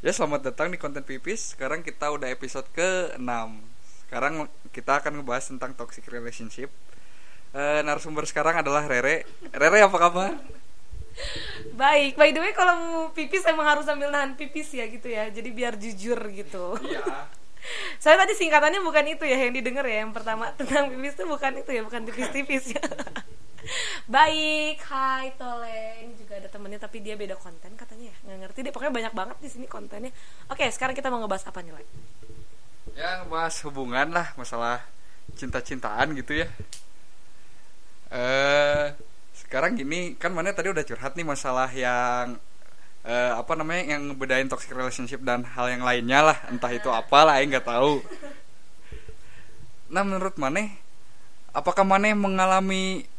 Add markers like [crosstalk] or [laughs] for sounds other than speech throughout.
Ya selamat datang di konten pipis. Sekarang kita udah episode ke-6 Sekarang kita akan ngebahas tentang toxic relationship. E, Narasumber sekarang adalah Rere. Rere apa kabar? Baik, by the way kalau mau pipis emang harus sambil nahan pipis ya gitu ya. Jadi biar jujur gitu. Iya. [laughs] Soalnya tadi singkatannya bukan itu ya yang didengar ya. Yang pertama tentang pipis itu bukan itu ya, bukan tipis-tipis ya [laughs] Baik, hai Tole. Ini juga ada temennya tapi dia beda konten katanya ya. Nggak ngerti deh. Pokoknya banyak banget di sini kontennya. Oke, sekarang kita mau ngebahas apa nih, Le? Ya ngebahas hubungan lah Masalah cinta-cintaan gitu ya Eh sekarang gini kan mana tadi udah curhat nih masalah yang eh, apa namanya yang bedain toxic relationship dan hal yang lainnya lah entah itu apa lah nggak tahu nah menurut mana apakah mana mengalami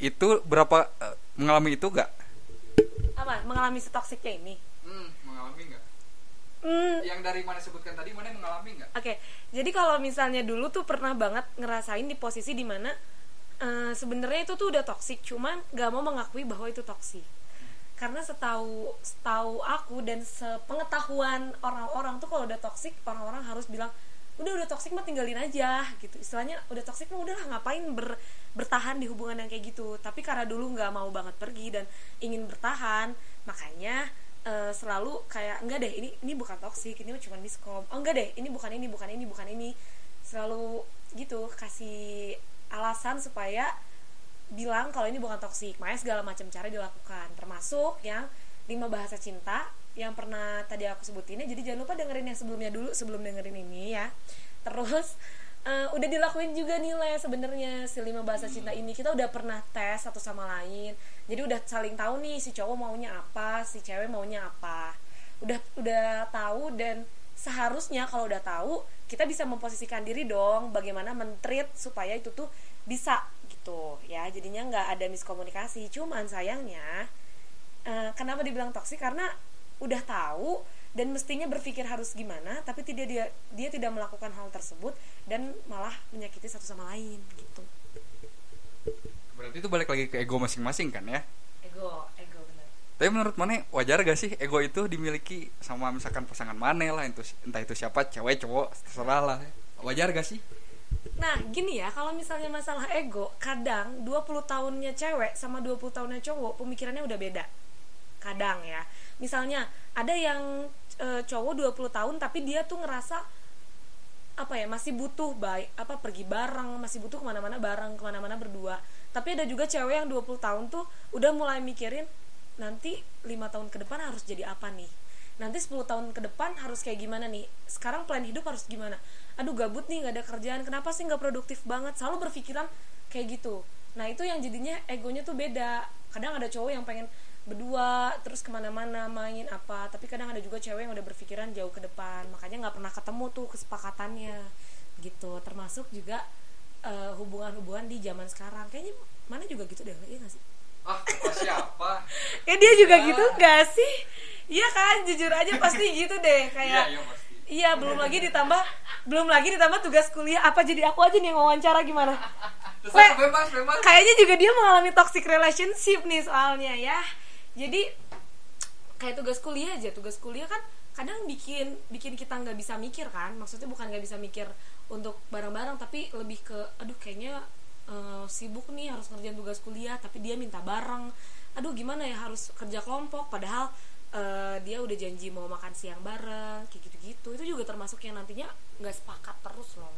itu berapa uh, mengalami itu gak? Apa? Mengalami si toksiknya ini? Hmm, mengalami nggak? Hmm, Yang dari mana sebutkan tadi mana mengalami nggak? Oke, jadi kalau misalnya dulu tuh pernah banget ngerasain di posisi di mana uh, sebenarnya itu tuh udah toksik, cuman gak mau mengakui bahwa itu toksik. Karena setahu setahu aku dan sepengetahuan orang-orang tuh kalau udah toksik, orang-orang harus bilang udah udah toksik mah tinggalin aja gitu. Istilahnya udah toksik mah udahlah ngapain ber, bertahan di hubungan yang kayak gitu? Tapi karena dulu nggak mau banget pergi dan ingin bertahan makanya uh, selalu kayak enggak deh ini ini bukan toksik ini cuma miskom. Oh enggak deh ini bukan ini bukan ini bukan ini. Selalu gitu kasih alasan supaya bilang kalau ini bukan toksik makanya segala macam cara dilakukan. Termasuk yang lima bahasa cinta yang pernah tadi aku sebutin jadi jangan lupa dengerin yang sebelumnya dulu sebelum dengerin ini ya. Terus uh, udah dilakuin juga nilai sebenarnya si lima bahasa cinta ini. Kita udah pernah tes satu sama lain. Jadi udah saling tahu nih si cowok maunya apa si cewek maunya apa. Udah udah tahu dan seharusnya kalau udah tahu kita bisa memposisikan diri dong bagaimana mentreat supaya itu tuh bisa gitu ya. Jadinya nggak ada miskomunikasi. Cuman sayangnya uh, kenapa dibilang toksik? Karena udah tahu dan mestinya berpikir harus gimana tapi tidak dia dia tidak melakukan hal tersebut dan malah menyakiti satu sama lain gitu. Berarti itu balik lagi ke ego masing-masing kan ya? Ego ego benar tapi menurut mana wajar gak sih ego itu dimiliki sama misalkan pasangan mana lah itu entah itu siapa cewek cowok terserah lah. Wajar gak sih? Nah gini ya kalau misalnya masalah ego Kadang 20 tahunnya cewek sama 20 tahunnya cowok Pemikirannya udah beda Kadang ya. Misalnya ada yang e, cowok 20 tahun tapi dia tuh ngerasa apa ya masih butuh baik apa pergi bareng masih butuh ke mana-mana bareng ke mana-mana berdua. Tapi ada juga cewek yang 20 tahun tuh udah mulai mikirin nanti lima tahun ke depan harus jadi apa nih? Nanti 10 tahun ke depan harus kayak gimana nih? Sekarang plan hidup harus gimana? Aduh gabut nih nggak ada kerjaan kenapa sih nggak produktif banget? Selalu berpikiran kayak gitu. Nah itu yang jadinya egonya tuh beda. Kadang ada cowok yang pengen berdua terus ke mana-mana main apa. Tapi kadang ada juga cewek yang udah berpikiran jauh ke depan. Makanya nggak pernah ketemu tuh kesepakatannya. Gitu. Termasuk juga uh, hubungan-hubungan di zaman sekarang. Kayaknya mana juga gitu deh iya gak sih? Ah siapa? [laughs] Ya dia juga ya. gitu gak sih? Iya kan jujur aja pasti gitu deh. [laughs] Kayak iya, iya, pasti. iya belum lagi ditambah belum lagi ditambah tugas kuliah. Apa jadi aku aja nih yang wawancara gimana? [laughs] Bebas, bebas. kayaknya juga dia mengalami toxic relationship nih soalnya ya jadi kayak tugas kuliah aja. Tugas kuliah kan kadang bikin bikin kita nggak bisa mikir kan. Maksudnya bukan nggak bisa mikir untuk bareng-bareng tapi lebih ke aduh kayaknya uh, sibuk nih harus ngerjain tugas kuliah tapi dia minta bareng. Aduh gimana ya harus kerja kelompok? Padahal uh, dia udah janji mau makan siang bareng kayak gitu-gitu. Itu juga termasuk yang nantinya nggak sepakat terus loh.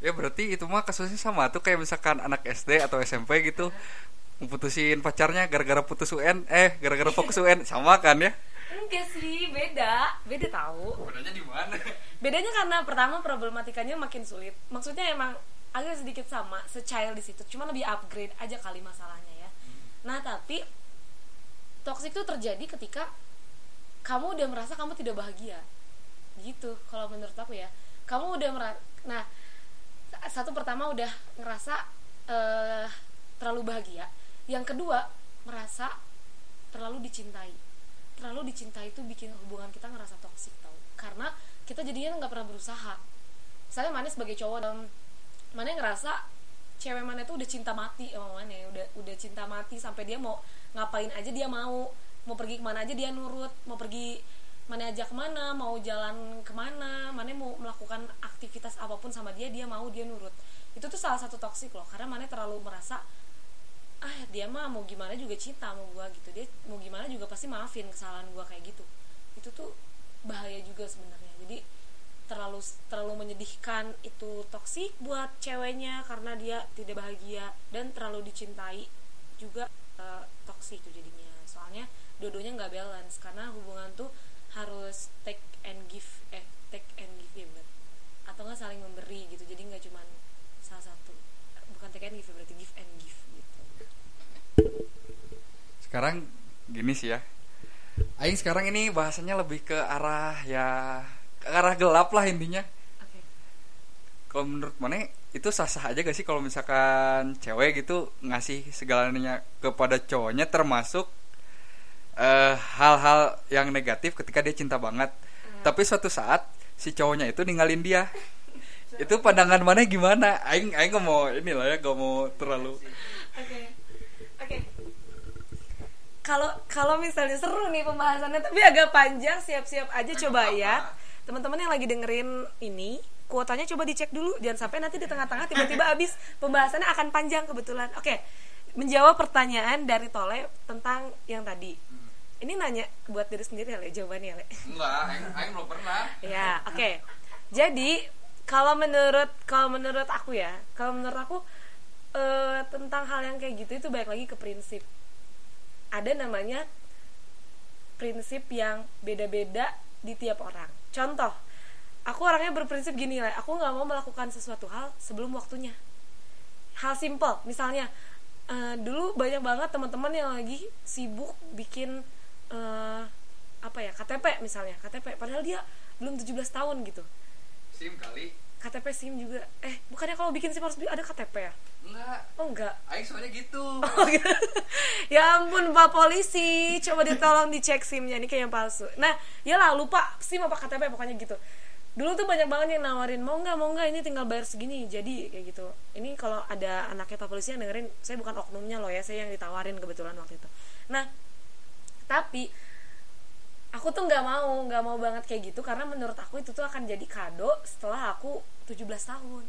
Ya berarti itu mah kasusnya sama tuh kayak misalkan anak SD atau SMP gitu putusin pacarnya gara-gara putus UN eh gara-gara fokus UN sama kan ya? Enggak sih beda. Beda tahu. Bedanya di mana? Bedanya karena pertama problematikanya makin sulit. Maksudnya emang agak sedikit sama secail di situ. Cuma lebih upgrade aja kali masalahnya ya. Hmm. nah tapi toxic itu terjadi ketika kamu udah merasa kamu tidak bahagia. Gitu kalau menurut aku ya. Kamu udah merasa nah satu pertama udah ngerasa uh, terlalu bahagia yang kedua merasa terlalu dicintai. Terlalu dicintai itu bikin hubungan kita ngerasa toksik tau. Karena kita jadinya nggak pernah berusaha. Saya mana sebagai cowok dan mana ngerasa cewek mana tuh udah cinta mati sama mana udah udah cinta mati sampai dia mau ngapain aja dia mau. Mau pergi ke mana aja dia nurut mau pergi mana ajak ke mana mau jalan ke mana mana mau melakukan aktivitas apa pun sama dia dia mau dia nurut. Itu tuh salah satu toksik loh karena mana terlalu merasa ah dia mah mau gimana juga cinta sama gua gitu. Dia mau gimana juga pasti maafin kesalahan gua kayak gitu. Itu tuh bahaya juga sebenarnya. Jadi terlalu terlalu menyedihkan itu toksik buat ceweknya karena dia tidak bahagia dan terlalu dicintai juga uh, toksik itu jadinya. Soalnya dua-duanya nggak balance karena hubungan tuh harus take and give eh take and give ya bener. Atau nggak saling memberi gitu. Jadi nggak cuman salah satu. Bukan take and give ya, berarti give and give sekarang gini sih ya. Aing sekarang ini bahasanya lebih ke arah ya ke arah gelap lah intinya. Oke. Kalau menurut mana itu sah-sah aja gak sih kalau misalkan cewek gitu ngasih segalanya kepada cowoknya termasuk eh, hal-hal yang negatif ketika dia cinta banget. Tapi suatu saat si cowoknya itu ninggalin dia. Itu pandangan mana gimana? Aing aing gak mau inilah ya gak mau terlalu Oke. Oke. Kalau kalau misalnya seru nih pembahasannya tapi agak panjang, siap-siap aja coba ya. Teman-teman yang lagi dengerin ini, kuotanya coba dicek dulu jangan sampai nanti di tengah-tengah tiba-tiba [laughs] habis pembahasannya akan panjang kebetulan. Oke. Menjawab pertanyaan dari Tole tentang yang tadi. Ini nanya buat diri sendiri ya, Le, jawabannya, Le. enggak aing belum pernah Ya, oke. Jadi kalau menurut kalau menurut aku ya, kalau menurut aku eh, tentang hal yang kayak gitu itu balik lagi ke prinsip. Ada namanya prinsip yang beda-beda di tiap orang. Contoh, aku orangnya berprinsip gini lah, aku nggak mau melakukan sesuatu hal sebelum waktunya. Hal simple, misalnya eh, dulu banyak banget teman-teman yang lagi sibuk bikin eh, apa ya KTP misalnya KTP padahal dia belum 17 tahun gitu sim kali KTP SIM juga. Eh bukannya kalau bikin SIM harus ada KTP ya? Enggak. Oh enggak. Aing soalnya gitu. [laughs] Oh, gitu. ya ampun pak polisi. Coba ditolong dicek SIMnya. Ini kayak yang palsu. Nah ya lah lupa SIM apa KTP pokoknya gitu. Dulu tuh banyak banget yang nawarin mau nggak mau nggak ini tinggal bayar segini. Jadi kayak gitu. Ini kalau ada anaknya pak polisi yang dengerin saya bukan oknumnya loh ya saya yang ditawarin kebetulan waktu itu. Nah tapi aku tuh nggak mau nggak mau banget kayak gitu karena menurut aku itu tuh akan jadi kado setelah aku 17 tahun.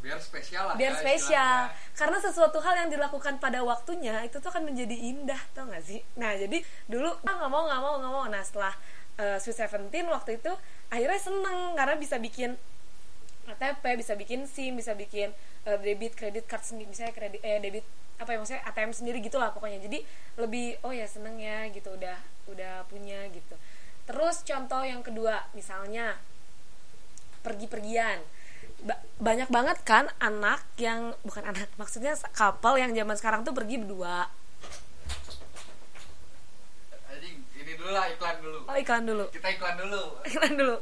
Biar spesial lah biar ya spesial. istilahnya. karena sesuatu hal yang dilakukan pada waktunya itu tuh akan menjadi indah tau gak sih? Nah jadi dulu ah nggak mau nggak mau nggak mau. Nah setelah uh, Sweet Seventeen waktu itu akhirnya seneng karena bisa bikin KTP bisa bikin SIM bisa bikin uh, debit kredit card sendiri misalnya kredit eh debit apa ya maksudnya ATM sendiri gitulah pokoknya. Jadi lebih oh ya seneng ya gitu udah udah punya gitu. Terus contoh yang kedua misalnya pergi-pergian. Ba- banyak banget kan anak yang bukan anak maksudnya couple yang zaman sekarang tuh pergi berdua. Ini dulu lah iklan dulu. Oh iklan dulu. Kita iklan dulu. [laughs] Iklan dulu.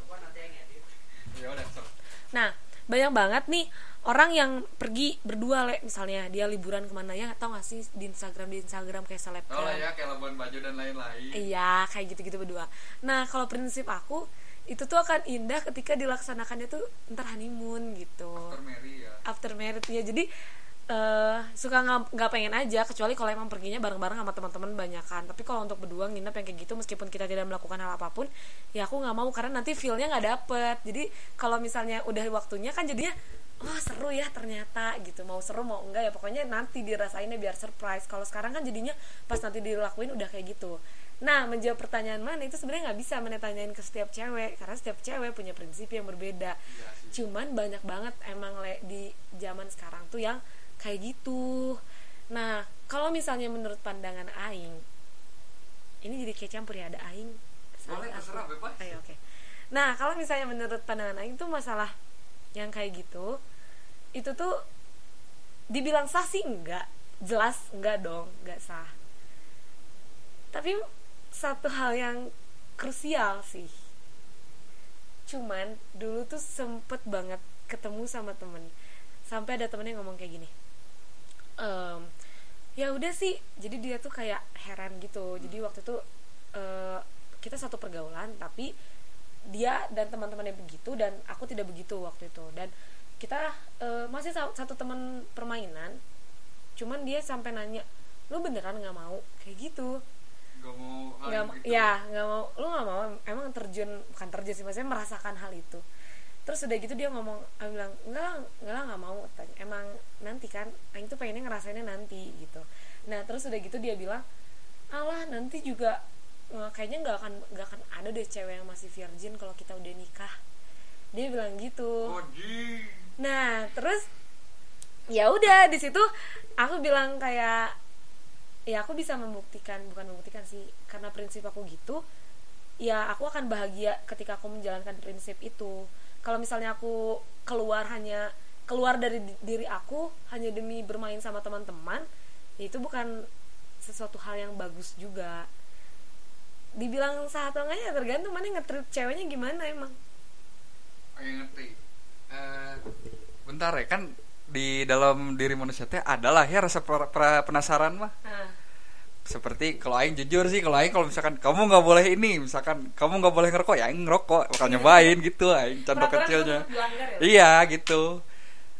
Ya udah nah banyak banget nih orang yang pergi berdua le. Misalnya dia liburan ke mana ya tau gak sih di Instagram di Instagram kayak lah selebgram ya kayak Labuan Bajo dan lain-lain. Iya kayak gitu-gitu berdua. Nah kalau prinsip aku itu tuh akan indah ketika dilaksanakannya tuh ntar honeymoon gitu. After Mary ya. After married ya jadi eh suka nggak pengen aja kecuali kalau emang perginya bareng-bareng sama teman-teman banyakan tapi kalau untuk berdua nginep yang kayak gitu meskipun kita tidak melakukan hal apa pun ya aku nggak mau karena nanti feelnya nggak dapet. Jadi kalau misalnya udah waktunya kan jadinya oh seru ya ternyata gitu. Mau seru mau enggak ya pokoknya nanti dirasainnya biar surprise. Kalau sekarang kan jadinya pas nanti dilakuin udah kayak gitu. Nah menjawab pertanyaan mana itu sebenarnya nggak bisa mana tanyain ke setiap cewek karena setiap cewek punya prinsip yang berbeda. Sih. cuman banyak banget emang le di zaman sekarang tuh yang kayak gitu. Nah kalau misalnya menurut pandangan aing ini jadi kayak campur ya ada aing. Boleh, terserah, bebas. Ayo, oke. Nah kalau misalnya menurut pandangan aing tuh masalah yang kayak gitu itu tuh dibilang sah sih enggak. Jelas enggak dong enggak sah. Tapi satu hal yang krusial sih. Cuman dulu tuh sempet banget ketemu sama temen. Sampai ada temennya ngomong kayak gini Em, ya udah sih. Jadi dia tuh kayak heran gitu. Jadi waktu itu eh, kita satu pergaulan tapi dia dan teman-temannya begitu dan aku tidak begitu waktu itu. Dan kita eh, masih sa- satu teman permainan cuman dia sampai nanya lu beneran nggak mau? Kayak gitu. Gak mau nggak yang ma- gitu. ya nggak mau. Lu nggak mau? Emang terjun bukan terjun sih maksudnya merasakan hal itu terus udah gitu dia ngomong aku bilang enggak lah enggak lah nggak mau. Katanya emang nanti kan? Aing tuh pengennya ngerasainnya nanti gitu. Nah terus udah gitu dia bilang alah nanti juga eh, kayaknya nggak akan nggak akan ada deh cewek yang masih virgin kalau kita udah nikah. Dia bilang gitu. Nah, terus ya udah di situ aku bilang kayak ya aku bisa membuktikan bukan membuktikan sih karena prinsip aku gitu ya aku akan bahagia ketika aku menjalankan prinsip itu kalau misalnya aku keluar hanya keluar dari di- diri aku hanya demi bermain sama teman-teman ya itu bukan sesuatu hal yang bagus juga dibilang sah atau enggak ya tergantung mana ngetrit ceweknya gimana emang Ayo ngerti. Eh, bentar ya kan di dalam diri manusia teh adalah ya rasa pra- pra- penasaran mah. nah, Seperti kalau aing jujur sih, kalau aing kalau misalkan kamu nggak boleh ini, misalkan kamu nggak boleh ngerokok, ya aing ngerokok, bakal nyobain gitu aing contoh kecilnya. ya? Iya gitu.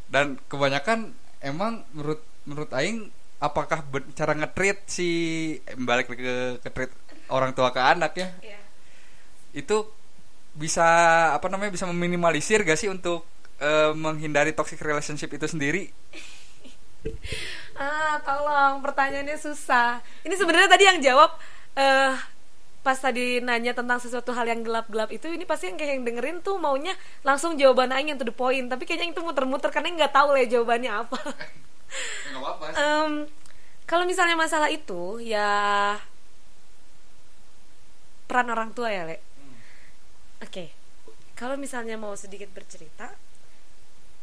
Dan kebanyakan emang menurut menurut aing apakah cara ngetrit si eh, balik ke ke treat orang tua ke anak ya Iya. itu bisa apa namanya bisa meminimalisir gak sih untuk eh, menghindari toxic relationship itu sendiri Ah, tolong pertanyaannya susah. Ini sebenarnya tadi yang jawab eh pas tadi nanya tentang sesuatu hal yang gelap-gelap itu ini pasti yang kayak yang dengerin tuh maunya langsung jawaban aing yang to the point. Tapi kayaknya itu muter-muter karena nggak tahu lah ya jawabannya apa. [laughs] Em, kalau misalnya masalah itu ya peran orang tua ya le. Oke. Kalau misalnya mau sedikit bercerita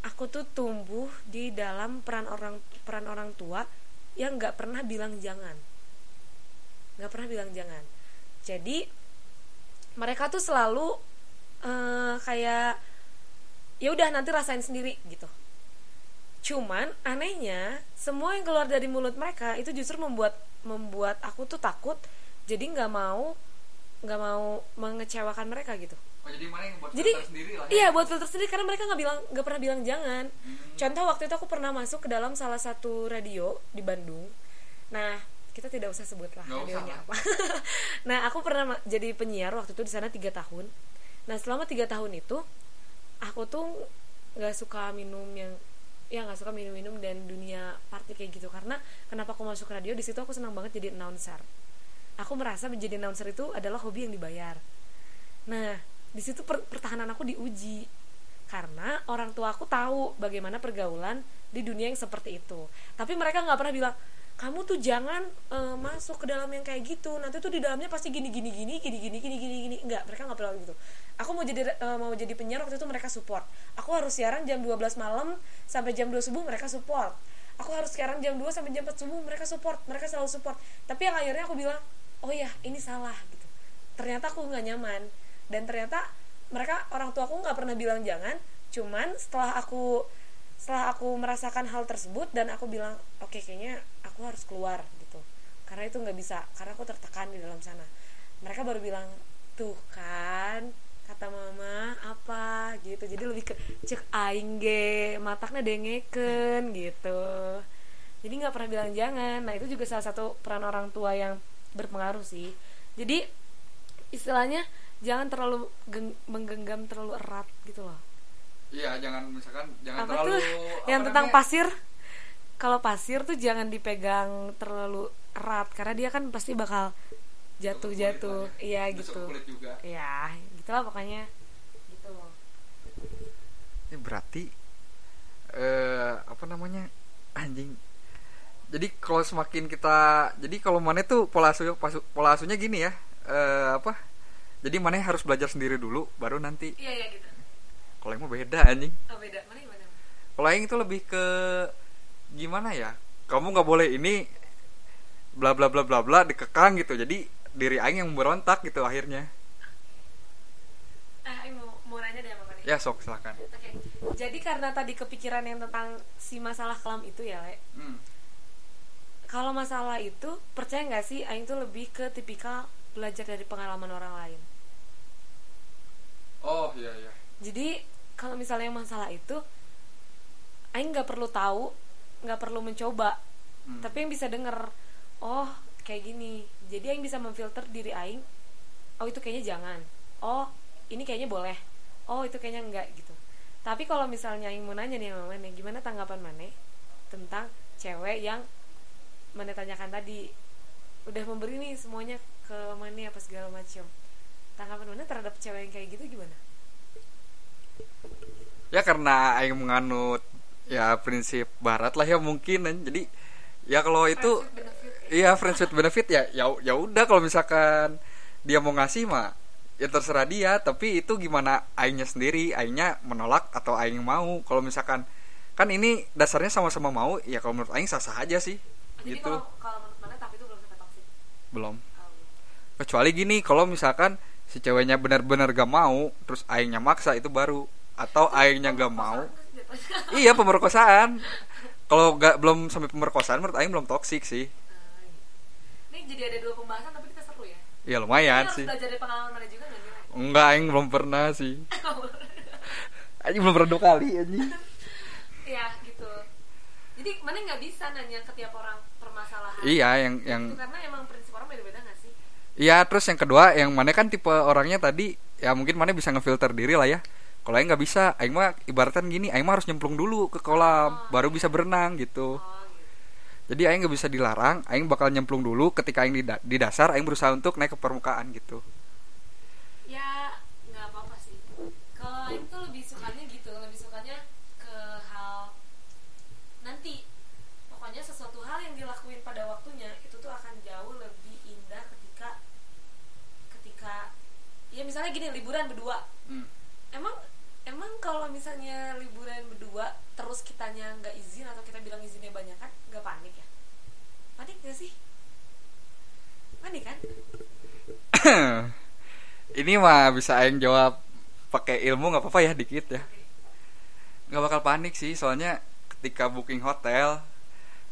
aku tuh tumbuh di dalam peran orang peran orang tua yang nggak pernah bilang jangan. Nggak pernah bilang jangan. Jadi mereka tuh selalu eh, kayak ya udah nanti rasain sendiri gitu. Cuman anehnya semua yang keluar dari mulut mereka itu justru membuat membuat aku tuh takut jadi nggak mau nggak mau mengecewakan mereka gitu oh, jadi mana yang buat jadi filter sendiri lah ya? iya buat filter sendiri. Karena mereka nggak bilang nggak pernah bilang jangan. Hmm. contoh waktu itu aku pernah masuk ke dalam salah satu radio di Bandung. Nah kita tidak usah sebut lah usah radionya lah. apa. [laughs] Nah aku pernah jadi penyiar waktu itu di sana tiga tahun. Nah selama tiga tahun itu aku tuh nggak suka minum yang ya nggak suka minum-minum dan dunia party kayak gitu. Karena kenapa aku masuk radio di situ aku senang banget jadi announcer. Aku merasa menjadi announcer itu adalah hobi yang dibayar. Nah di situ per- pertahanan aku diuji. Karena orang tua aku tahu bagaimana pergaulan di dunia yang seperti itu. Tapi mereka nggak pernah bilang kamu tuh jangan eh, masuk ke dalam yang kayak gitu. Nanti tuh di dalamnya pasti gini gini gini gini gini gini gini gini. Nggak mereka nggak pernah gitu. Aku mau jadi eh, mau jadi penyiar waktu itu mereka support. Aku harus siaran jam 12 malam sampai jam 2 subuh mereka support. Aku harus siaran jam 2 sampai jam 4 subuh mereka support mereka selalu support. Tapi yang akhirnya aku bilang oh ya ini salah gitu. Ternyata aku nggak nyaman dan ternyata mereka orang tua aku nggak pernah bilang jangan cuman setelah aku setelah aku merasakan hal tersebut dan aku bilang oke kayaknya aku harus keluar gitu. Karena itu nggak bisa karena aku tertekan di dalam sana. Mereka baru bilang tuh kan kata mama apa gitu. Jadi lebih ke cek aing ge mataknya dengeken gitu. Jadi nggak pernah bilang jangan. Nah itu juga salah satu peran orang tua yang berpengaruh sih. Jadi istilahnya jangan terlalu geng- menggenggam terlalu erat gitu loh. Iya jangan misalkan jangan apa terlalu tuh? apa yang tentang namanya, pasir? Kalau pasir tuh jangan dipegang terlalu erat karena dia kan pasti bakal jatuh jatuh Tusuk kulit lah iya ya. Tusuk gitu. kulit juga. Ya gitulah pokoknya. Gitu loh. Ini berarti eh apa namanya? Anjing. Jadi kalau semakin kita jadi kalau mana tuh pola asuh pasu- pola asuhnya gini ya. Eh apa jadi mana harus belajar sendiri dulu baru nanti. Iya iya gitu. Kalau yang mah beda anjing. Oh beda. Mana yang mana kalau yang itu lebih ke gimana ya? Kamu nggak boleh ini bla bla bla bla bla dikekang gitu. Jadi diri aing yang berontak gitu akhirnya. Ah Aing mau mau nanya deh sama ya sok silakan. Oke, jadi karena tadi kepikiran yang tentang si masalah kelam itu ya, Le. Hmm. Kalau masalah itu, percaya nggak sih Aing tuh lebih ke tipikal belajar dari pengalaman orang lain. Oh iya iya. Jadi kalau misalnya masalah itu, Aing nggak perlu tahu, nggak perlu mencoba, Hmm. tapi yang bisa denger, oh kayak gini. Jadi aing bisa memfilter diri aing oh itu kayaknya jangan. Oh ini kayaknya boleh. Oh itu kayaknya enggak gitu. Tapi kalau misalnya aing mau nanya nih sama Mane gimana tanggapan Mane tentang cewek yang Mane tanyakan tadi? Udah memberi nih semuanya ke Mane apa segala macam tanggapan Mane terhadap cewek yang kayak gitu gimana? Ya karena aing menganut ya prinsip barat lah ya mungkin. Jadi ya kalau itu iya friends with benefit ya ya ya udah kalau misalkan dia mau ngasih mah ya terserah dia. Tapi itu gimana aingnya sendiri aingnya menolak atau aing mau? Kalau misalkan kan ini dasarnya sama-sama mau ya kalau menurut aing sah-sah aja sih. Jadi gitu. kalau kalau menurut Mane tapi itu belum sampai toxic? Belum. Oh, kecuali gini kalau misalkan si ceweknya benar-benar gak mau terus aingnya maksa itu baru. Atau aingnya gak mau. Iya pemerkosaan. Kalau gak belum sampai pemerkosaan menurut aing belum toksik sih. Gitu. ini jadi ada dua pembahasan tapi kita seru ya? Ya Ini lumayan harus sih. belajar dari pengalaman Mane juga nggak nih enggak aing belum pernah sih. Aing belum pernah dua kali anjing. Ya gitu. Jadi mana nggak bisa nanya ke tiap orang permasalahan? Iya yang yang Itu karena emang prinsip orang beda-beda nggak sih iya terus yang kedua yang mana kan tipe orangnya tadi ya mungkin mana bisa ngefilter diri lah ya. Kalau aing nggak bisa aing mah ibaratkan gini aing mah harus nyemplung dulu ke kolam Oh. baru bisa berenang gitu. Oh gitu. Jadi aing nggak bisa dilarang aing bakal nyemplung dulu ketika aing di, da- di dasar aing berusaha untuk naik ke permukaan gitu. Ya nggak apa-apa sih. Kalau Aing tuh lebih sukanya gitu lebih sukanya ke hal nanti pokoknya sesuatu hal yang dilakuin pada waktunya itu tuh akan jauh lebih indah ketika ketika ya misalnya gini liburan berdua. Emang emang kalau misalnya liburan berdua terus kitanya nggak izin atau kita bilang izinnya banyak kan nggak panik ya? Panik gak sih? Panik kan? [coughs] Ini mah bisa aing jawab pakai ilmu nggak apa-apa ya dikit ya. Nggak bakal panik sih soalnya ketika booking hotel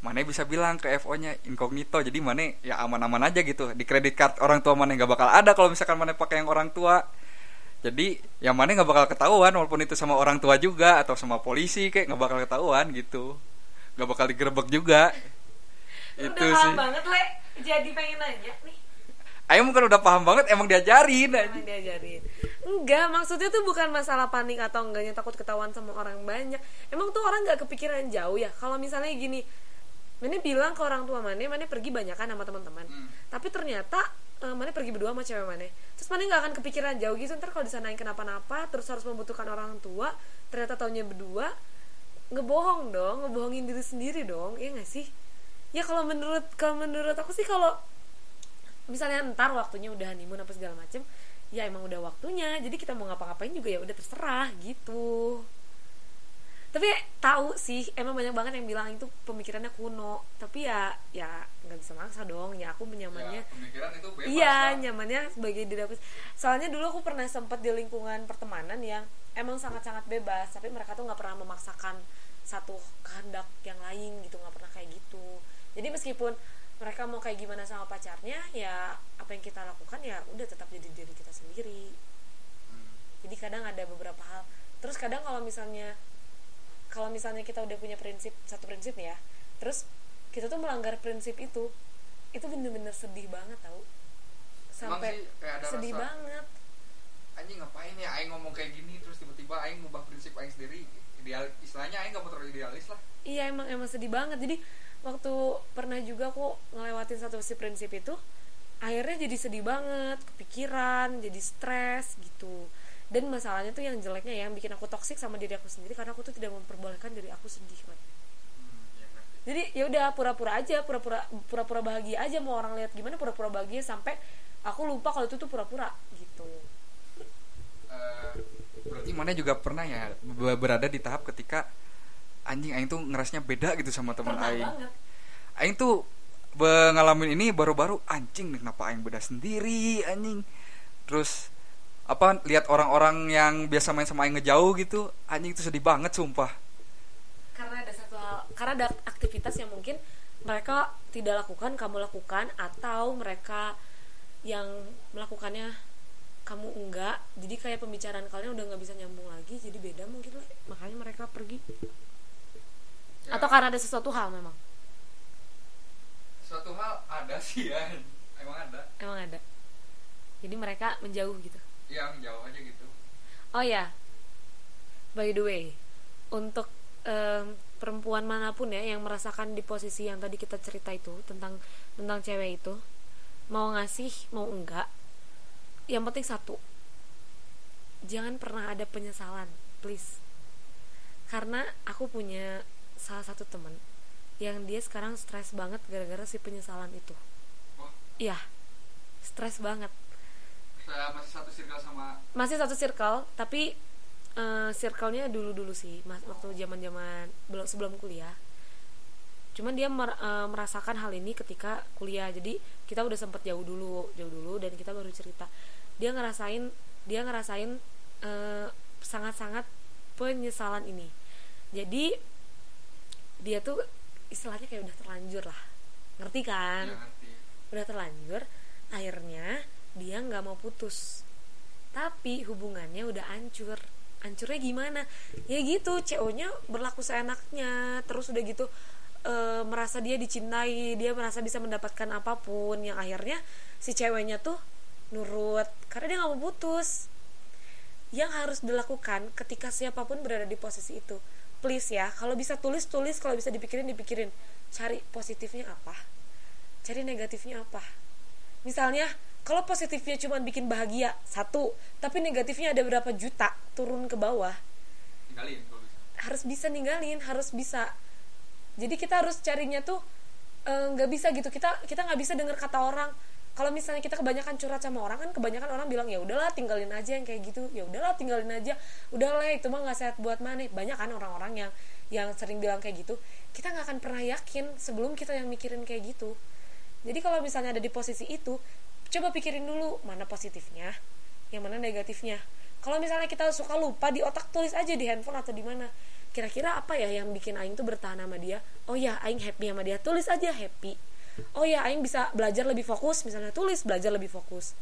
mana bisa bilang ke FO nya incognito. Jadi mana ya aman-aman aja gitu. Di kredit card orang tua mana nggak bakal ada kalau misalkan mana pakai yang orang tua. Jadi yang mana nggak bakal ketahuan walaupun itu sama orang tua juga atau sama polisi kayak nggak bakal ketahuan gitu. Nggak bakal digerebek juga. Itu udah paham sih. banget le. Jadi pengen nanya nih. Ayo bukan udah paham banget emang diajarin. Emang diajarin. Enggak maksudnya tuh bukan masalah panik atau enggaknya takut ketahuan sama orang banyak. Emang tuh orang nggak kepikiran jauh ya? Kalau misalnya gini Mane bilang ke orang tua Mane Mane pergi banyak kan sama teman-teman. Hmm. tapi ternyata eh, Mane pergi berdua sama cewek Mane. Terus Mane nggak akan kepikiran jauh gitu ntar kalau disanain kenapa-napa terus harus membutuhkan orang tua ternyata taunya berdua ngebohong dong ngebohongin diri sendiri dong iya nggak sih? Ya kalau menurut kalau menurut aku sih kalau misalnya ntar waktunya udah honeymoon apa segala macem ya emang udah waktunya jadi kita mau ngapa-ngapain juga ya udah terserah gitu tapi tahu sih emang banyak banget yang bilang itu pemikirannya kuno. Tapi ya ya nggak bisa maksa dong. Ya aku nyamannya pemikiran itu bebas iya lah. nyamannya sebagai diri aku. Soalnya dulu aku pernah sempat di lingkungan pertemanan yang emang sangat-sangat bebas. Tapi mereka tuh nggak pernah memaksakan satu kehendak yang lain gitu. Nggak pernah kayak gitu. Jadi meskipun mereka mau kayak gimana sama pacarnya ya apa yang kita lakukan ya udah tetap jadi diri kita sendiri. Jadi kadang ada beberapa hal. Terus kadang kalau misalnya kalau misalnya kita udah punya prinsip satu prinsip nih ya terus kita tuh melanggar prinsip itu itu bener-bener sedih banget tau. Sampai sih kayak ada sedih rasa- banget. Anjing ngapain ya aing ngomong kayak gini? Terus tiba-tiba aing ngubah prinsip aing sendiri. Ideal istilahnya aing gak mau terlalu idealis lah. Iya emang emang sedih banget. Jadi waktu pernah juga aku ngelewatin satu si prinsip itu akhirnya jadi sedih banget kepikiran jadi stres gitu dan masalahnya tuh yang jeleknya ya, yang bikin aku toksik sama diri aku sendiri karena aku tuh tidak memperbolehkan diri aku sedih man. jadi ya udah pura-pura aja pura-pura pura-pura bahagia aja mau orang lihat gimana pura-pura bahagia sampai aku lupa kalau itu tuh pura-pura gitu. Eh, berarti mana juga pernah ya be- berada di tahap ketika anjing aing tuh ngerasnya beda gitu sama teman aing. banget. Aing tuh ngalamin ini baru-baru anjing nih kenapa aing beda sendiri anjing. Terus apa lihat orang-orang yang biasa main sama aing ngejauh gitu anjing itu sedih banget sumpah. Karena ada satu hal karena ada aktivitas yang mungkin mereka tidak lakukan kamu lakukan atau mereka yang melakukannya kamu enggak. Jadi kayak pembicaraan kalian udah nggak bisa nyambung lagi jadi beda mungkin lah. Makanya mereka pergi. Ya. atau karena ada sesuatu hal memang? Suatu hal ada sih ya. Emang ada. Emang ada. Jadi mereka menjauh gitu yang jauh aja gitu. Oh ya. By the way untuk em, perempuan mana pun ya yang merasakan di posisi yang tadi kita cerita itu tentang tentang cewek itu mau ngasih mau enggak yang penting satu jangan pernah ada penyesalan please. Karena aku punya salah satu temen yang dia sekarang stres banget gara-gara si penyesalan itu. Iya. Stres banget masih satu circle sama masih satu circle tapi eh, circle-nya dulu-dulu sih mas waktu zaman-zaman belum sebelum kuliah. Cuman dia mer- eh, merasakan hal ini ketika kuliah jadi kita udah sempet jauh dulu jauh dulu dan kita baru cerita. Dia ngerasain dia ngerasain eh, sangat-sangat penyesalan ini. Jadi dia tuh istilahnya kayak udah terlanjur lah. Ngerti kan? Ya, ngerti. Udah terlanjur akhirnya dia nggak mau putus. Tapi hubungannya udah hancur. Hancurnya gimana? Ya gitu CO nya berlaku seenaknya. Terus udah gitu e, merasa dia dicintai dia merasa bisa mendapatkan apa pun. Yang akhirnya si ceweknya tuh nurut karena dia nggak mau putus. Yang harus dilakukan ketika siapa pun berada di posisi itu please ya kalau bisa tulis tulis. Kalau bisa dipikirin dipikirin. Cari positifnya apa? Cari negatifnya apa? Misalnya kalau positifnya cuma bikin bahagia satu tapi negatifnya ada berapa juta turun ke bawah. Tinggalin kalau bisa. Harus bisa ninggalin harus bisa. Jadi kita harus carinya tuh eh, nggak bisa gitu. Kita kita nggak bisa dengar kata orang. Kalau misalnya kita kebanyakan curhat sama orang kan kebanyakan orang bilang ya udahlah tinggalin aja yang kayak gitu. Ya udahlah tinggalin aja. Udahlah itu mah nggak sehat buat mana. Banyak kan orang-orang yang yang sering bilang kayak gitu. Kita nggak akan pernah yakin sebelum kita yang mikirin kayak gitu. Jadi kalau misalnya ada di posisi itu coba pikirin dulu mana positifnya yang mana negatifnya. Kalau misalnya kita suka lupa di otak tulis aja di handphone atau di mana. Kira-kira apa ya yang bikin aing tuh bertahan sama dia? Oh ya aing happy sama dia. Tulis aja happy. Oh ya aing bisa belajar lebih fokus. Misalnya tulis belajar lebih fokus.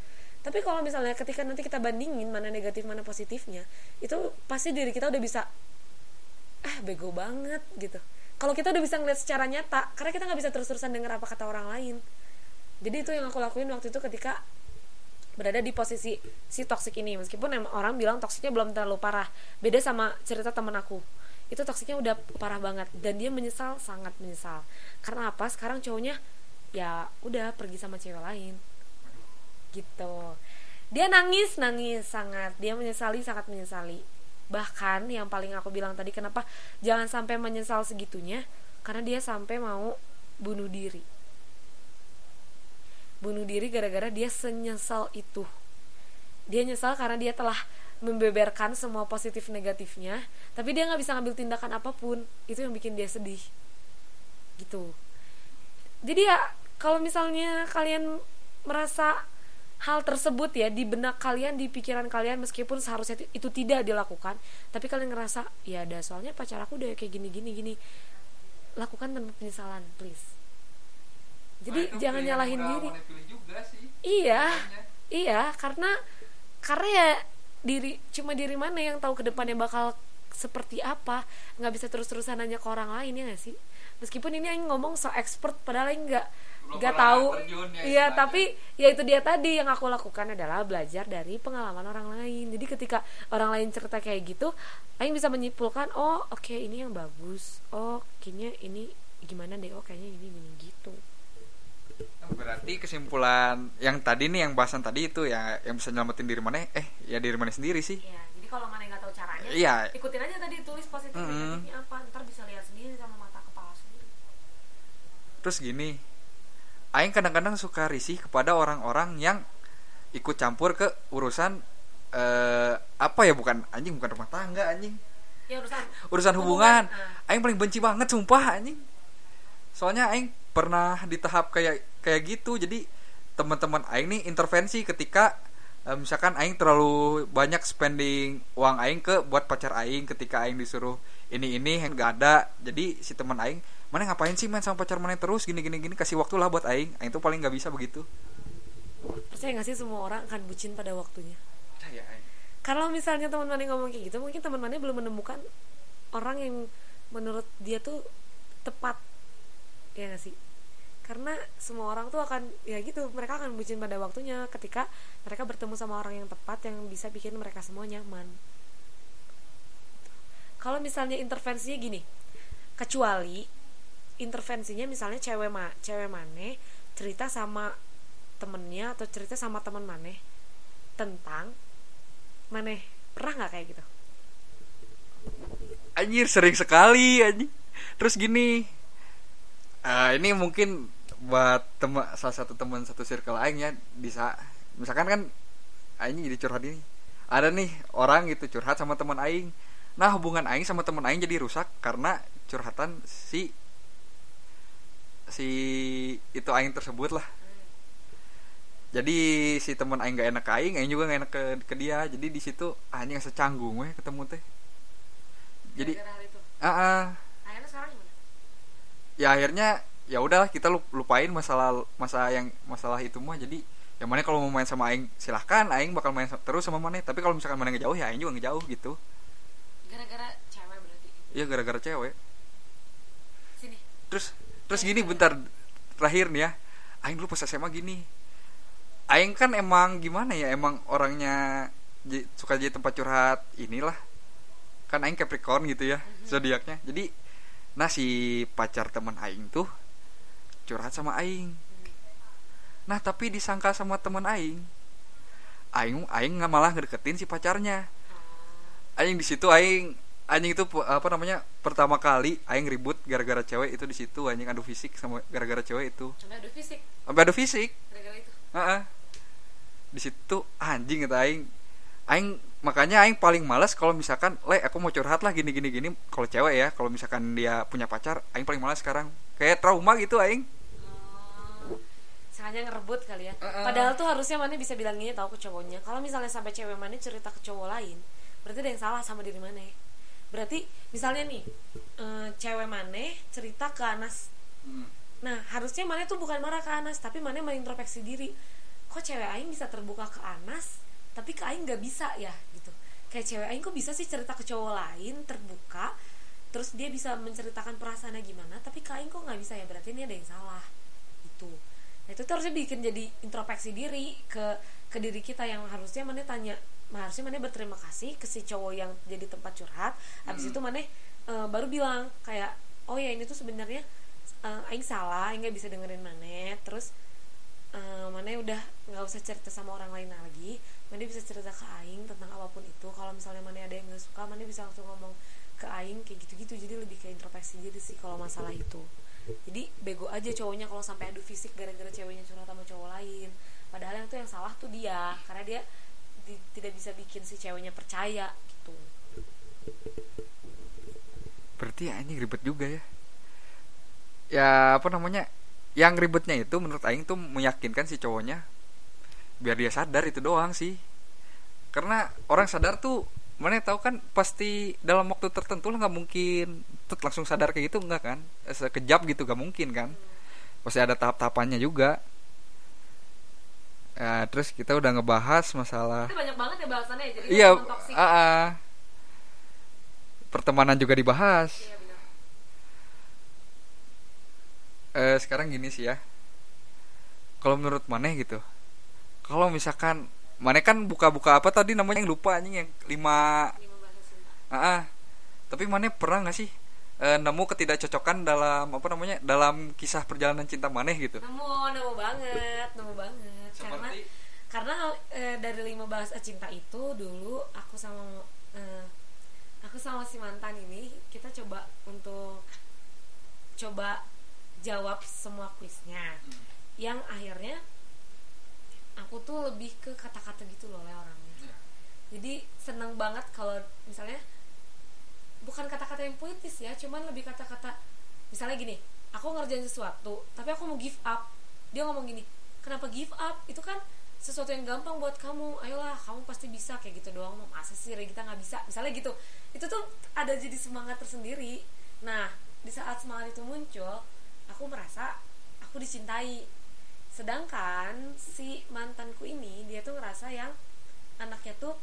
Tapi kalau misalnya ketika nanti kita bandingin mana negatif mana positifnya itu pasti diri kita udah bisa ah bego banget gitu. Kalau kita udah bisa ngeliat secara nyata karena kita nggak bisa terus-terusan dengar apa kata orang lain jadi itu yang aku lakuin waktu itu ketika berada di posisi si toksik ini. Meskipun emang orang bilang toksiknya belum terlalu parah. Beda sama cerita temen aku. Itu toksiknya udah parah banget. Dan dia menyesal sangat menyesal. Karena apa? Sekarang cowoknya ya udah pergi sama cewek lain. Gitu. Dia nangis nangis sangat. Dia menyesali sangat menyesali. Bahkan yang paling aku bilang tadi kenapa jangan sampai menyesal segitunya? Karena dia sampai mau bunuh diri bunuh diri gara-gara dia senyesal itu. Dia nyesal karena dia telah membeberkan semua positif negatifnya tapi dia nggak bisa ngambil tindakan apa pun. Itu yang bikin dia sedih. Gitu. Jadi ya kalau misalnya kalian merasa hal tersebut ya di benak kalian di pikiran kalian meskipun seharusnya itu- tidak dilakukan tapi kalian ngerasa ya ada soalnya pacar aku udah kayak gini gini gini. Lakukan tanpa penyesalan please jadi Nah, jangan nyalahin diri. juga sih iya makanya. iya karena karena ya diri cuma diri mana yang tahu ke depannya bakal seperti apa. Nggak bisa terus-terusan nanya ke orang lain ya nggak sih? Meskipun ini yang ngomong so expert padahal yang nggak nggak tahu. ya iya istilahnya. tapi ya itu dia tadi yang aku lakukan adalah belajar dari pengalaman orang lain. Jadi ketika orang lain cerita kayak gitu Aing bisa menyimpulkan oh oke ini yang bagus. Oh kayaknya ini gimana deh? Oh kayaknya ini gini gitu berarti kesimpulan yang tadi nih yang bahasan tadi itu ya yang bisa nyelamatin diri mana eh ya diri mana sendiri sih Iya, jadi kalau mana yang nggak tahu caranya, Iya. ikutin aja tadi tulis positif Mm-mm. negatifnya apa, ntar bisa lihat sendiri sama mata kepala sendiri. terus gini Aing kadang-kadang suka risih kepada orang-orang yang ikut campur ke urusan eh, apa ya bukan anjing bukan rumah tangga anjing Ya urusan urusan hubungan ah. Aing paling benci banget sumpah anjing soalnya Aing pernah di tahap kayak kayak gitu. Jadi teman-teman Aing nih intervensi ketika eh, misalkan Aing terlalu banyak spending uang Aing ke buat pacar Aing ketika Aing disuruh ini ini yang nggak ada. Jadi si teman Aing mana ngapain sih main sama pacar mana terus? Gini gini gini kasih waktu lah buat Aing. Aing tuh paling nggak bisa begitu. Percaya gak sih semua orang akan bucin pada waktunya? percaya Aing. Kalau misalnya teman mana ngomong kayak gitu, mungkin teman mana belum menemukan orang yang menurut dia tuh tepat. Ya gak sih? karena semua orang tuh akan ya gitu mereka akan bucin pada waktunya ketika mereka bertemu sama orang yang tepat yang bisa bikin mereka semua nyaman. Kalau misalnya intervensinya gini kecuali intervensinya misalnya cewek ma cewek mane cerita sama temennya atau cerita sama teman mane tentang mane pernah nggak kayak gitu? Anjir sering sekali anjing. Terus gini uh, ini mungkin buat teman salah satu teman satu circle aing ya bisa misalkan kan aing jadi curhat ini ada nih orang gitu curhat sama teman aing. Nah hubungan aing sama teman aing jadi rusak karena curhatan si si itu aing tersebut lah. Jadi si teman aing gak enak ke aing aing juga gak enak ke, ke dia. Jadi di situ anjing secanggung weh ketemu teh. Jadi ah uh, uh, ya akhirnya ya udah kita lupain masalah masa yang masalah itu mah jadi yang mana kalau mau main sama aing silahkan. Aing bakal main terus sama mana. Tapi kalau misalkan mana ngejauh ya aing juga ngejauh gitu. Gara-gara cewek berarti? Iya gara-gara cewek. Sini. Terus terus gini bentar. Terakhir nih ya. Aing dulu pas SMA gini. Aing kan emang gimana ya emang orangnya suka jadi tempat curhat inilah. Kan aing Capricorn gitu ya mm-hmm. zodiaknya. Jadi nah si pacar teman aing tuh curhat sama aing. Nah tapi disangka sama teman aing aing aing nggak malah ngedeketin si pacarnya. Aing di situ aing anjing itu apa namanya pertama kali aing ribut gara-gara cewek itu di situ. Anjing adu fisik sama gara-gara cewek itu. Sampai adu fisik? Sampai adu fisik. Gara-gara itu? Uh -uh. di situ anjing itu aing aing makanya aing paling males kalau misalkan le aku mau curhat lah gini gini gini kalau cewek ya kalau misalkan dia punya pacar aing paling males sekarang kayak trauma gitu aing sengaja ngerebut kali ya. Uh-uh. Padahal tuh harusnya mana bisa bilang gini tahu ke cowoknya. Kalau misalnya sampai cewek mana cerita ke cowok lain, berarti ada yang salah sama diri mana. Berarti misalnya nih, uh, cewek mana cerita ke Anas. Hmm. Nah, harusnya mana tuh bukan marah ke Anas, tapi mana mengintrospeksi diri. Kok cewek aing bisa terbuka ke Anas, tapi ke aing nggak bisa ya gitu. Kayak cewek aing kok bisa sih cerita ke cowok lain terbuka, terus dia bisa menceritakan perasaannya gimana, tapi ke aing kok nggak bisa ya berarti ini ada yang salah. Itu nah, itu tuh harusnya bikin jadi introspeksi diri ke ke diri kita yang harusnya mana tanya harusnya mana berterima kasih ke si cowok yang jadi tempat curhat habis hmm. itu mana uh, baru bilang kayak oh ya ini tuh sebenarnya uh, aing salah aing nggak bisa dengerin mana terus uh, mana udah nggak usah cerita sama orang lain lagi mana bisa cerita ke aing tentang apa pun itu. Kalau misalnya mana ada yang nggak suka mana bisa langsung ngomong ke aing kayak gitu-gitu. Jadi lebih kayak introspeksi diri sih kalau masalah itu. Jadi bego aja cowoknya kalau sampai adu fisik gara-gara ceweknya curhat sama cowok lain. Padahal yang tuh yang salah tuh dia karena dia di, tidak bisa bikin si ceweknya percaya gitu. Berarti ya ini ribet juga ya. Ya apa namanya yang ribetnya itu menurut Aing tuh meyakinkan si cowoknya biar dia sadar itu doang sih. Karena orang sadar tuh mana tahu kan pasti dalam waktu tertentu lah nggak mungkin langsung sadar kayak gitu nggak kan? Sekejap gitu gak mungkin kan? Pasti ada tahap-tahapannya juga. Ya, terus kita udah ngebahas masalah itu banyak banget ya bahasannya jadi iya uh, uh, pertemanan juga dibahas. Iya, Uh, sekarang gini sih ya. Kalau menurut maneh gitu kalau misalkan mana kan buka-buka apa tadi namanya yang lupa anjing yang lima ah uh, tapi mana pernah nggak sih e, nemu ketidakcocokan dalam apa namanya dalam kisah perjalanan cinta maneh gitu? Nemu nemu banget nemu banget. Seperti... karena karena e, dari lima bahasa cinta itu dulu aku sama e, aku sama si mantan ini kita coba untuk coba jawab semua kuisnya. Hmm. yang akhirnya aku tuh lebih ke kata-kata gitu loh le orangnya. Iya. jadi seneng banget kalau misalnya bukan kata-kata yang puitis ya cuman lebih kata-kata misalnya gini aku ngerjain sesuatu tapi aku mau give up. Dia ngomong gini kenapa give up? Itu kan sesuatu yang gampang buat kamu. Ayolah kamu pasti bisa. Kayak gitu doang mau masa sih kita nggak bisa. Misalnya gitu. Itu tuh ada jadi semangat tersendiri. Nah di saat semangat itu muncul aku merasa aku dicintai. Sedangkan si mantanku ini dia tuh ngerasa yang anaknya tuh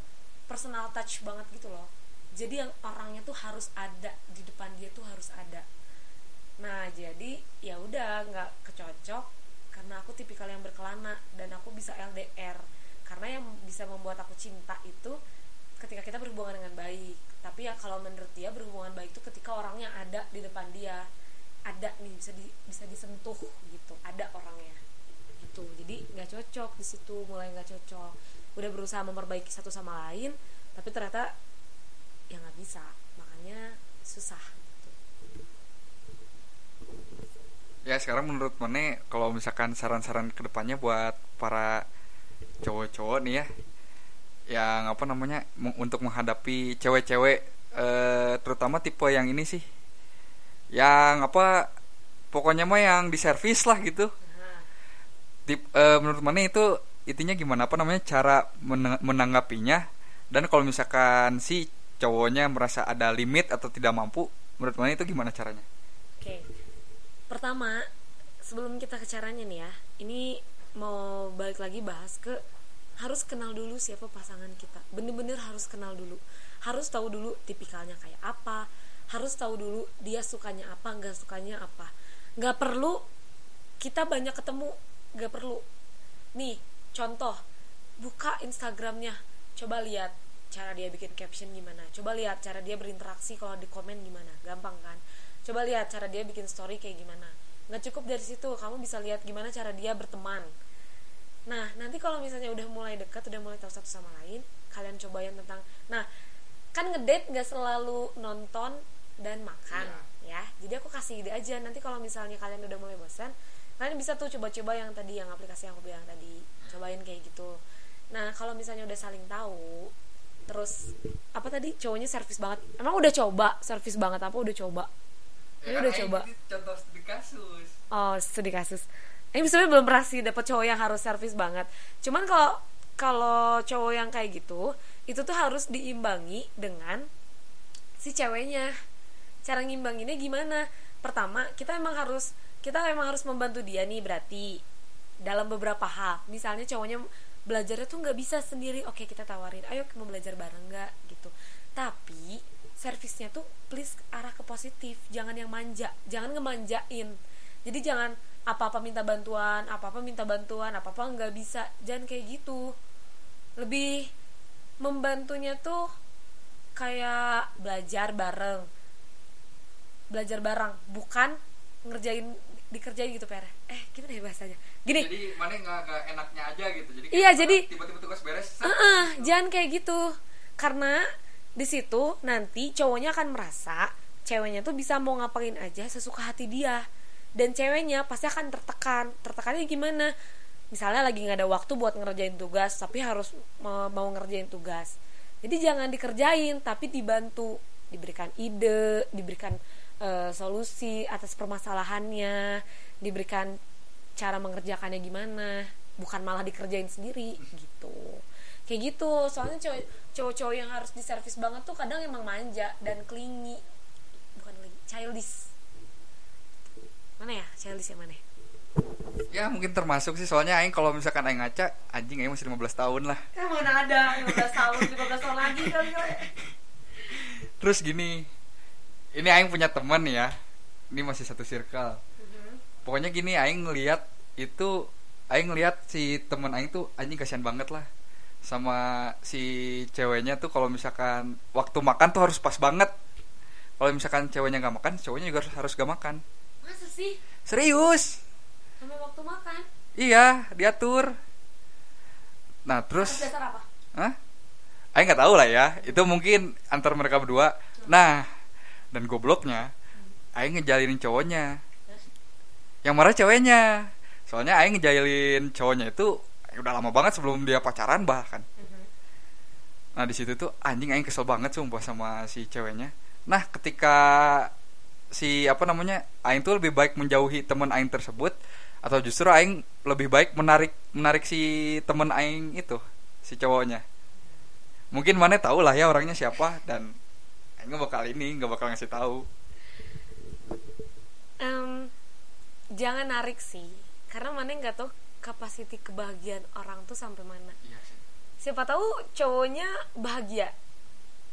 personal touch banget gitu loh. Jadi yang orangnya tuh harus ada di depan dia tuh harus ada. Nah jadi ya udah nggak kecocok karena aku tipikal yang berkelana dan aku bisa LDR karena yang bisa membuat aku cinta itu ketika kita berhubungan dengan baik. Tapi ya kalau menurut dia berhubungan baik itu ketika orangnya ada di depan dia ada nih bisa di, bisa disentuh gitu ada orangnya gitu jadi nggak cocok di situ mulai nggak cocok udah berusaha memperbaiki satu sama lain tapi ternyata ya nggak bisa makanya susah gitu. ya sekarang menurut Mane kalau misalkan saran-saran ke depannya buat para cowok-cowok nih ya yang apa namanya untuk menghadapi cewek-cewek eh, terutama tipe yang ini sih yang apa pokoknya mah yang di servis lah gitu. Tip, eh, menurut mana itu intinya gimana? Apa namanya cara menang- menanggapinya? Dan kalau misalkan si cowoknya merasa ada limit atau tidak mampu menurut mana itu gimana caranya? Oke. Pertama sebelum kita ke caranya nih ya ini mau balik lagi bahas ke harus kenal dulu siapa pasangan kita. Bener-bener harus kenal dulu. Harus tahu dulu tipikalnya kayak apa harus tahu dulu dia sukanya apa nggak sukanya apa. Nggak perlu kita banyak ketemu nggak perlu. Nih contoh buka Instagramnya coba lihat cara dia bikin caption gimana. Coba lihat cara dia berinteraksi kalau di komen gimana. Gampang kan? Coba lihat cara dia bikin story kayak gimana. Nggak cukup dari situ kamu bisa lihat gimana cara dia berteman. Nah nanti kalau misalnya udah mulai dekat udah mulai tahu satu sama lain kalian cobain tentang nah kan ngedate nggak selalu nonton dan makan ya. Jadi aku kasih ide aja. Nanti kalau misalnya kalian udah mulai bosan kalian bisa tuh coba-coba yang tadi yang aplikasi yang aku bilang tadi. Cobain kayak gitu. Nah kalau misalnya udah saling tahu terus apa tadi? Cowoknya servis banget. Emang udah coba? Servis banget apa? Udah coba? Ini udah coba. contoh studi kasus. Oh studi kasus. Ini sebenarnya belum pernah sih dapet cowok yang harus servis banget. Cuman kalau kalau cowok yang kayak gitu itu tuh harus diimbangi dengan si ceweknya cara ngimbanginnya gimana? Pertama kita emang harus kita emang harus membantu dia nih berarti dalam beberapa hal. Misalnya cowoknya belajarnya tuh nggak bisa sendiri. Oke kita tawarin ayo mau belajar bareng nggak? Gitu. Tapi servisnya tuh please arah ke positif. Jangan yang manja. Jangan ngemanjain. Jadi jangan apa apa minta bantuan apa apa minta bantuan apa apa nggak bisa. Jangan kayak gitu. Lebih membantunya tuh kayak belajar bareng belajar bareng bukan ngerjain dikerjain gitu per eh gimana ya bahasanya? Gini. Jadi mana nggak enaknya aja gitu. Jadi Iya, jadi- tiba-tiba tugas beres set, Heeh, jangan kayak gitu. Karena di situ nanti cowoknya akan merasa ceweknya tuh bisa mau ngapain aja sesuka hati dia. Dan ceweknya pasti akan tertekan. Tertekannya gimana? Misalnya lagi nggak ada waktu buat ngerjain tugas tapi harus mau ngerjain tugas. Jadi jangan dikerjain tapi dibantu. Diberikan ide diberikan eh, solusi atas permasalahannya diberikan cara mengerjakannya gimana bukan malah dikerjain sendiri gitu. Kayak gitu soalnya cowok cowok-cowok yang harus diservis banget tuh kadang emang manja dan klingi bukan lagi childish. Mana ya? Childish yang mana ya? ya mungkin termasuk sih soalnya aing kalau misalkan aing ngaca anjing aing masih 15 tahun lah. Eh mana ada 15 tahun 15 tahun lagi kali kali terus gini ini aing punya teman ya. Ini masih satu circle. Pokoknya gini aing ngelihat itu aing ngelihat si teman aing tuh anjing kasihan banget lah. Sama si ceweknya tuh kalau misalkan waktu makan tuh harus pas banget. Kalau misalkan ceweknya nggak makan cowoknya juga harus harus gak makan. Masa sih? Serius? Sampai waktu makan? Iya diatur. Nah terus Atas dasar apa? Hah? Aing nggak tahu lah ya. Itu mungkin antar mereka berdua. Nah, dan gobloknya, Aing ngejalinin cowoknya. Yang marah ceweknya. Soalnya Aing ngejalin cowoknya itu udah lama banget sebelum dia pacaran bahkan. Nah di situ tuh anjing Aing kesel banget sumpah sama si ceweknya. Nah ketika si apa namanya Aing tuh lebih baik menjauhi teman Aing tersebut atau justru Aing lebih baik menarik menarik si teman Aing itu si cowoknya mungkin mana tahu lah ya orangnya siapa dan nggak bakal ini nggak bakal ngasih tahu. Em, jangan narik sih karena mana nggak tahu kapasiti kebahagiaan orang tuh sampai mana. Siapa tahu cowoknya bahagia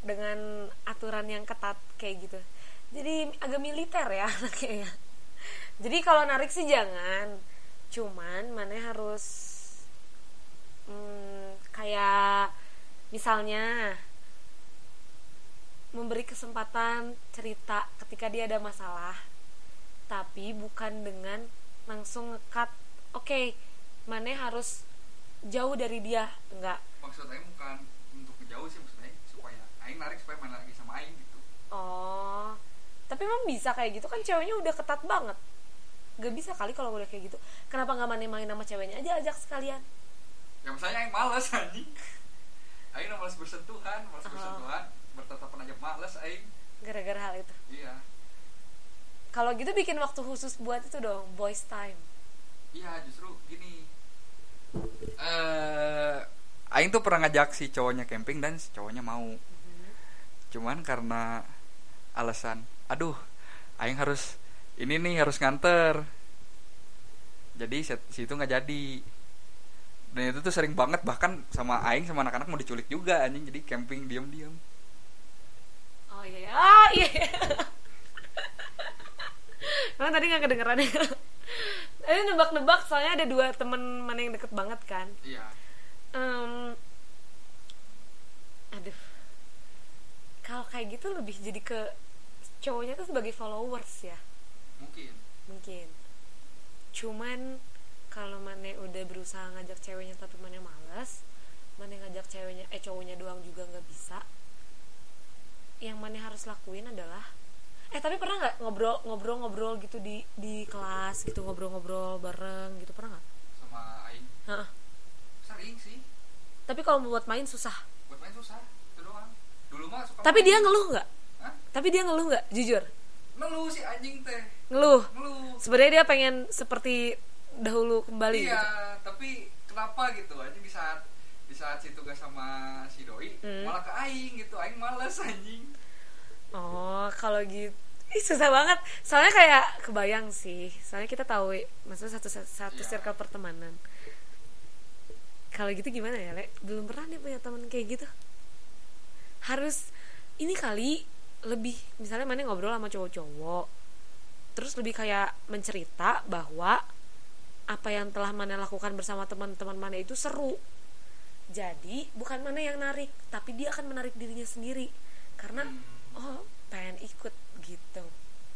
dengan aturan yang ketat kayak gitu. Jadi agak militer ya [laughs] kayaknya jadi kalau narik sih jangan cuman mana harus hmm, kayak misalnya memberi kesempatan cerita ketika dia ada masalah tapi bukan dengan langsung ngekat oke okay, mana harus jauh dari dia. Enggak. Maksudnya bukan untuk jauh sih maksudnya supaya aing narik supaya mana lagi sama aing gitu. Oh tapi emang bisa kayak gitu? Kan ceweknya udah ketat banget. Gak bisa kali kalau udah kayak gitu. Kenapa nggak main main sama ceweknya aja ajak sekalian? Ya misalnya aing males anjing. Aing males bersentuhan males Oh. Bertatapan aja males aing. Gara-gara hal itu? Iya. Kalau gitu bikin waktu khusus buat itu dong boys time. Iya justru gini. Eh aing tuh pernah ngajak si cowoknya camping dan si cowoknya mau. Cuman karena alasan aduh aing harus ini nih harus nganter. Jadi si- itu nggak jadi. Dan itu tuh sering banget bahkan sama aing sama anak-anak mau diculik juga anjing. Jadi camping diam-diam iya iya. ah iya [laughs] Emang tadi nggak kedengeran ya? Ini nebak-nebak soalnya ada dua temen mana yang deket banget kan. Iya. Em, Aduh. Kalau kayak gitu lebih jadi ke Cowoknya tuh sebagai followers ya? Mungkin. Mungkin. Cuman Kalau mana udah berusaha ngajak ceweknya tapi mana males Mana ngajak ceweknya Eh cowoknya doang juga nggak bisa Yang mana harus lakuin adalah Eh tapi pernah nggak ngobrol ngobrol ngobrol gitu di di kelas gitu ngobrol ngobrol bareng gitu pernah nggak? sama aing Heeh. sering sih Tapi kalau buat main susah. buat main susah itu doang dulu mah suka Tapi main. dia ngeluh nggak? Tapi dia ngeluh nggak? Jujur, ngeluh si anjing teh ngeluh. ngeluh Sebenarnya dia pengen seperti dahulu kembali. iya Gitu. tapi kenapa gitu di saat di saat si tugas sama si doi Hmm. malah ke aing gitu aing males anjing Oh, kalau gitu. Ih, susah banget. Soalnya kayak kebayang sih. Soalnya kita tahu, maksudnya satu satu Iya. circle pertemanan. Kalau gitu gimana ya, Le? Belum pernah nih punya teman kayak gitu. Harus ini kali lebih misalnya mana ngobrol sama cowok-cowok. Terus lebih kayak mencerita bahwa apa yang telah mana lakukan bersama teman-teman mana itu seru. Jadi bukan mana yang narik, tapi dia akan menarik dirinya sendiri. Karena Hmm. oh pengen ikut gitu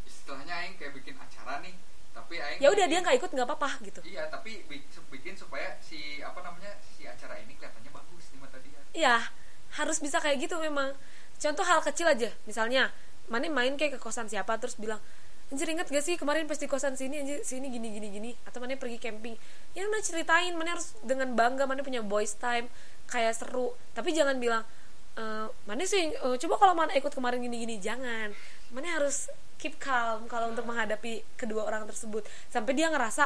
istilahnya aing kayak bikin acara nih tapi aing ya udah dia nggak ikut nggak apa-apa gitu iya tapi bi- bikin supaya si apa namanya si acara ini kelihatannya bagus di mata dia iya harus bisa kayak gitu memang contoh hal kecil aja misalnya mana main kayak ke kosan siapa terus bilang anjir inget gak sih kemarin pas di kosan sini anjir sini gini gini gini. Atau mana pergi camping. Ya mana ceritain mana harus dengan bangga mana punya boys time kayak seru. Tapi jangan bilang "Eh, mana sih eh, coba kalau mana ikut kemarin gini gini. Jangan. Mana harus keep calm kalau untuk menghadapi kedua orang tersebut. Sampai dia ngerasa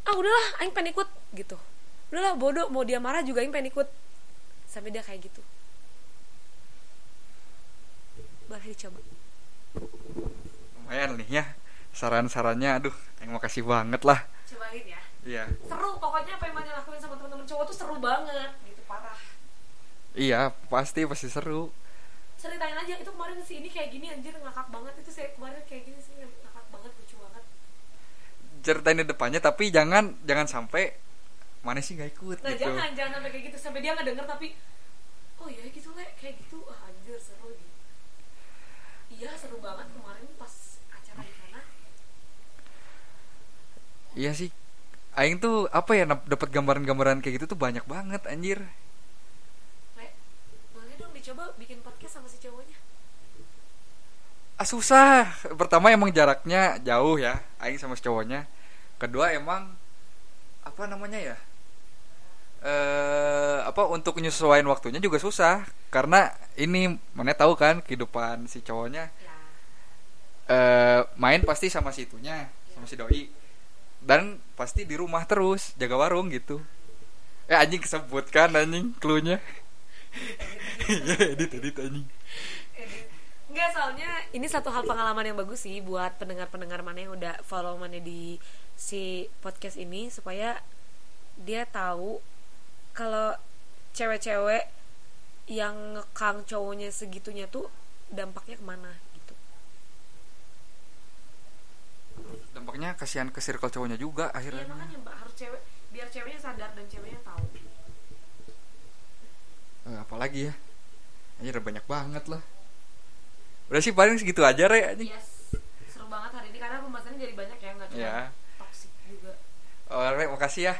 ah udahlah aing pengen ikut gitu. Udahlah bodoh mau dia marah juga aing pengen ikut. Sampai dia kayak gitu. Boleh dicoba lumayan nih ya. Saran-sarannya aduh yang makasih banget lah. Cobain ya. Iya. Seru pokoknya apa yang mana lakuin sama teman-teman cowok tuh seru banget gitu parah. Iya pasti pasti seru. Ceritain aja itu kemarin si ini kayak gini anjir ngakak banget. Itu saya kemarin kayak gini sih ngakak banget lucu banget. Ceritain di depannya tapi jangan jangan sampai mana sih nggak ikut nah gitu. jangan jangan sampai kayak gitu. Sampai dia nggak denger tapi oh iya gitu le. Kayak gitu ah anjir seru. Gitu iya seru banget kemarin pas acara di sana iya sih. Aing tuh apa ya dapat gambaran-gambaran kayak gitu tuh banyak banget anjir. Le boleh dong dicoba bikin podcast sama si cowoknya? Ah susah. Pertama emang jaraknya jauh ya aing sama si cowoknya. Kedua emang apa namanya ya eh apa untuk nyesuaiin waktunya juga susah. Karena ini mana tahu kan kehidupan si cowoknya. Ya. Eh main pasti sama si itunya sama si doi dan pasti di rumah terus jaga warung gitu. Eh anjing kesebut kan anjing cluenya. Ya edit edit anjing. Enggak soalnya ini satu hal pengalaman yang bagus sih buat pendengar-pendengar mana yang udah follow mana di si podcast ini supaya dia tahu kalau cewek-cewek yang ngekang cowoknya segitunya tuh dampaknya ke mana gitu. Dampaknya kasihan ke circle cowoknya juga iya akhirnya makanya mbak harus cewek biar ceweknya sadar dan ceweknya tahu. Eh, apalagi ya? Anjir udah banyak banget lah. Udah sih paling segitu aja re anjing. yes seru banget hari ini karena pembahasannya jadi banyak ya nggak cuma Ya toxic juga. Oh, Re, makasih ya